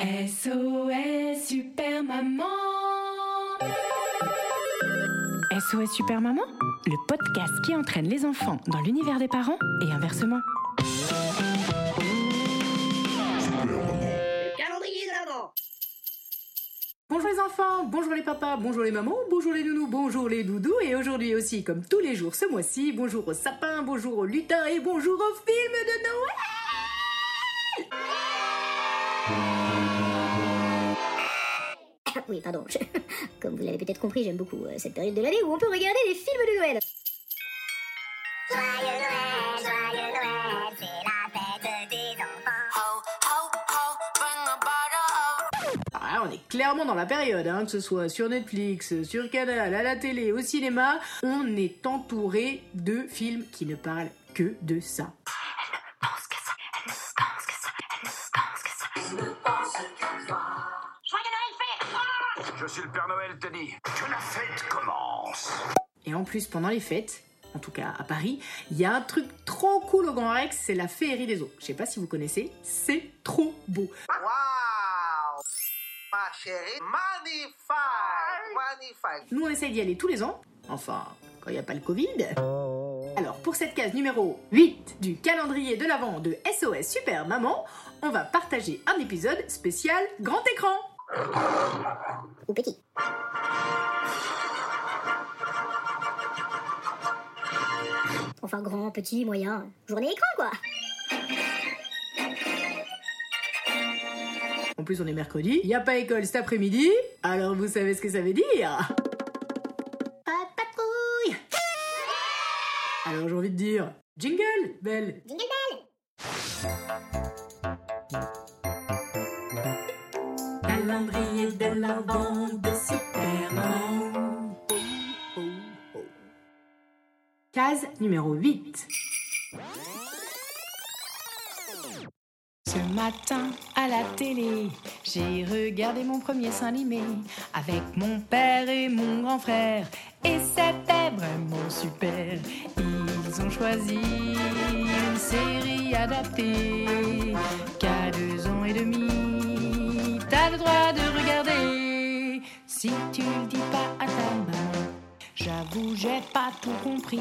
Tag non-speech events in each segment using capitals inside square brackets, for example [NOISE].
SOS Super Maman. SOS Super Maman, le podcast qui entraîne les enfants dans l'univers des parents et inversement. calendrier de l'avant. Bonjour les enfants, bonjour les papas, bonjour les mamans, bonjour les nounous, bonjour les doudous et aujourd'hui aussi comme tous les jours ce mois-ci, bonjour au sapin, bonjour au lutin et bonjour au film de Noël [LAUGHS] Oui, pardon. je- [LAUGHS] Comme vous l'avez peut-être compris, j'aime beaucoup euh, cette période de l'année où on peut regarder des films de Noël. Joyeux Noël, joyeux Noël, c'est la fête des enfants. Ah, on est clairement dans la période, hein, que ce soit sur Netflix, sur Canal, à la télé, au cinéma, on est entouré de films qui ne parlent que de ça. Je suis le Père Noël, Teddy. Que la fête commence. Et en plus, pendant les fêtes, en tout cas à Paris, il y a un truc trop cool au Grand Rex, c'est la féerie des eaux. Je sais pas si vous connaissez, c'est trop beau. Waouh Ma chérie, magnifique Magnifique Nous, on essaye d'y aller tous les ans, enfin, quand il n'y a pas le Covid. Alors, pour cette case numéro 8 du calendrier de l'Avent de SOS Super Maman, on va partager un épisode spécial grand écran. Ou petit. Enfin, grand, petit, moyen. Journée écran, quoi. En plus, on est mercredi, n'y a pas école cet après-midi, alors vous savez ce que ça veut dire Pas de patrouille Alors j'ai envie de dire, jingle, belle Jingle Calendrier de l'Avent de Superman. Case numéro 8. Ce matin, à la télé, j'ai regardé mon premier dessin animé avec mon père et mon grand frère. Et c'était vraiment super. Ils ont choisi une série adaptée qu'à deux ans et demi. De regarder si tu le dis pas à ta maman. J'avoue, j'ai pas tout compris,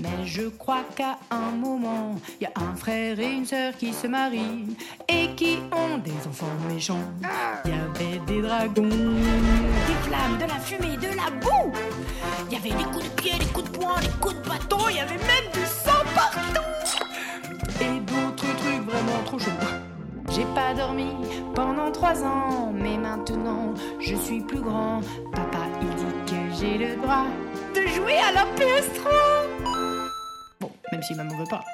mais je crois qu'à un moment, y a un frère et une sœur qui se marient et qui ont des enfants méchants. Il y avait des dragons, des flammes, de la fumée, de la boue. Il y avait des coups de pied, des coups de poing, des coups de bâton, il y avait même pendant trois ans, mais maintenant je suis plus grand. Papa, il dit que j'ai le droit de jouer à la PS3. Bon, même si maman veut pas.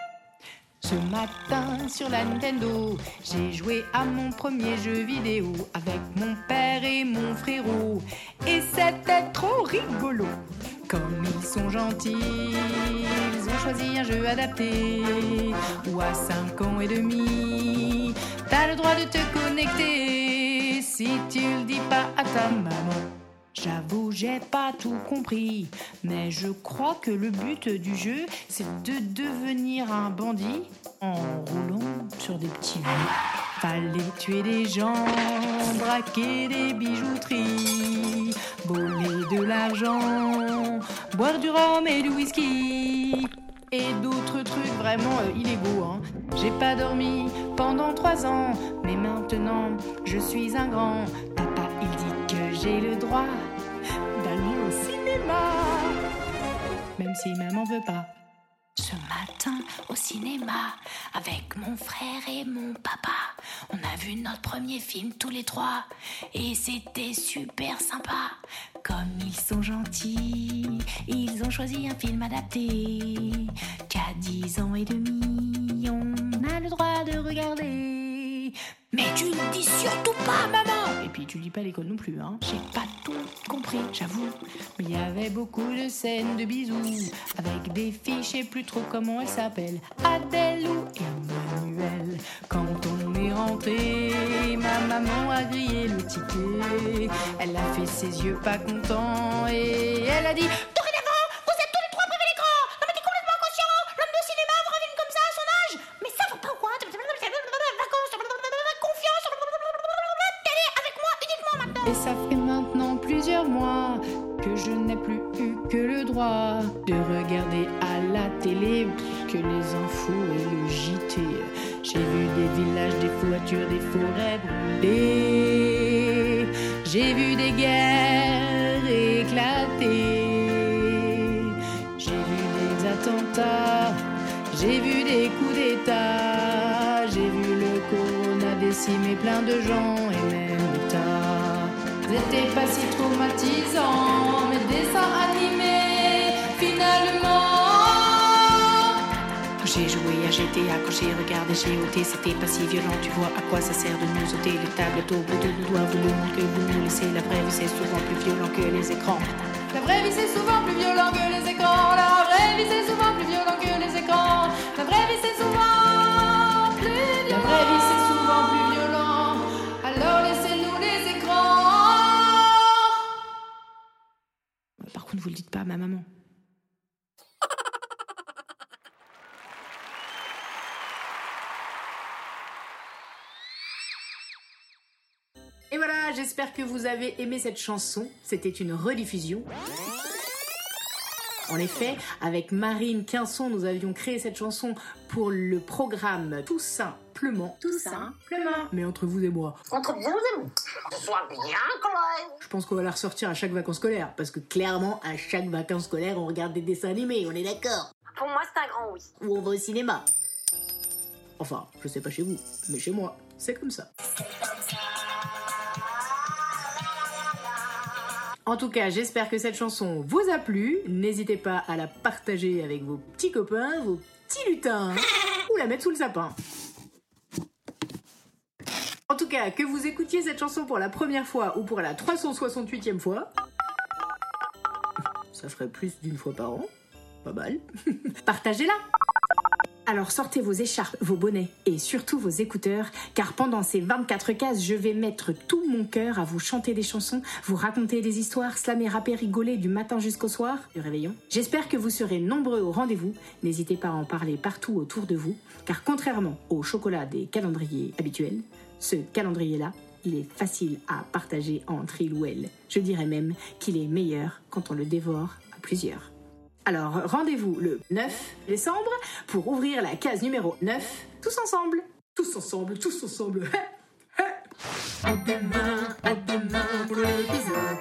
Ce matin sur la Nintendo, j'ai joué à mon premier jeu vidéo avec mon père et mon frérot. Et c'était trop rigolo. Comme ils sont gentils, ils ont choisi un jeu adapté. Ou à 5 ans et demi, t'as le droit de te connecter si tu le dis pas à ta maman. J'avoue, j'ai pas tout compris, mais je crois que le but du jeu, c'est de devenir un bandit en roulant sur des petits vieux. Fallait tuer des gens, braquer des bijouteries, voler de l'argent, boire du rhum et du whisky. Et d'autres trucs vraiment euh, illégaux. Hein. J'ai pas dormi pendant trois ans, mais maintenant je suis un grand. Papa, il dit que j'ai le droit d'aller au cinéma, même si maman veut pas. Ce matin, au cinéma, avec mon frère et mon papa, on a vu notre premier film tous les trois. Et c'était super sympa. Comme ils sont gentils, ils ont choisi un film adapté. Qu'à 10 ans et demi, on a le droit de regarder. Mais tu ne dis surtout pas, maman Et puis tu lis pas l'école non plus, hein. J'ai pas tout compris, j'avoue. Il y avait beaucoup de scènes de bisous, avec des filles, je sais plus trop comment elles s'appellent. Adèle ou Emmanuel. Quand on est rentré, ma maman a grillé le ticket. Elle a fait ses yeux pas contents et elle a dit que je n'ai plus eu que le droit de regarder à la télé que les infos et le JT. J'ai vu des villages, des voitures, des forêts brûlées. J'ai vu des guerres éclater. J'ai vu des attentats. J'ai vu des coups d'État. J'ai vu le corona décimer plein de gens et C'était pas si traumatisant, mais dessins animés, finalement. J'ai joué à GTA, quand j'ai regardé chez OT, c'était pas si violent. Tu vois à quoi ça sert de nous ôter les tablettes au bout de nos doigts. Vous le monde que vous nous laissez, la vraie vie c'est souvent plus violent que les écrans. La vraie vie c'est souvent plus violent que les écrans. La vraie vie c'est souvent plus violent Vous le dites pas à ma maman. Et voilà, j'espère que vous avez aimé cette chanson. C'était une rediffusion. En effet, avec Marine Quinson, nous avions créé cette chanson pour le programme Tout simplement. Tout simplement. Mais entre vous et moi, Entre bien et moi. Sois bien clair. je pense qu'on va la ressortir à chaque vacances scolaires. Parce que clairement, à chaque vacances scolaires, on regarde des dessins animés, on est d'accord Pour moi, c'est un grand oui. Ou on va au cinéma. Enfin, je sais pas chez vous, mais chez moi, c'est comme ça. En tout cas, j'espère que cette chanson vous a plu. N'hésitez pas à la partager avec vos petits copains, vos petits lutins, [LAUGHS] ou la mettre sous le sapin. Cas, que vous écoutiez cette chanson pour la première fois ou pour la 368e fois, ça ferait plus d'une fois par an. Pas mal. [LAUGHS] Partagez-la alors sortez vos écharpes, vos bonnets et surtout vos écouteurs, car pendant ces 24 cases, je vais mettre tout mon cœur à vous chanter des chansons, vous raconter des histoires, slammer, rapper, rigoler du matin jusqu'au soir, du réveillon. J'espère que vous serez nombreux au rendez-vous. N'hésitez pas à en parler partout autour de vous, car contrairement au chocolat des calendriers habituels, ce calendrier-là, il est facile à partager entre il ou elle. Je dirais même qu'il est meilleur quand on le dévore à plusieurs. Alors rendez-vous le 9 décembre pour ouvrir la case numéro 9, tous ensemble. Tous ensemble, tous ensemble. [LAUGHS] à demain, à demain pour l'épisode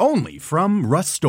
Only from Rust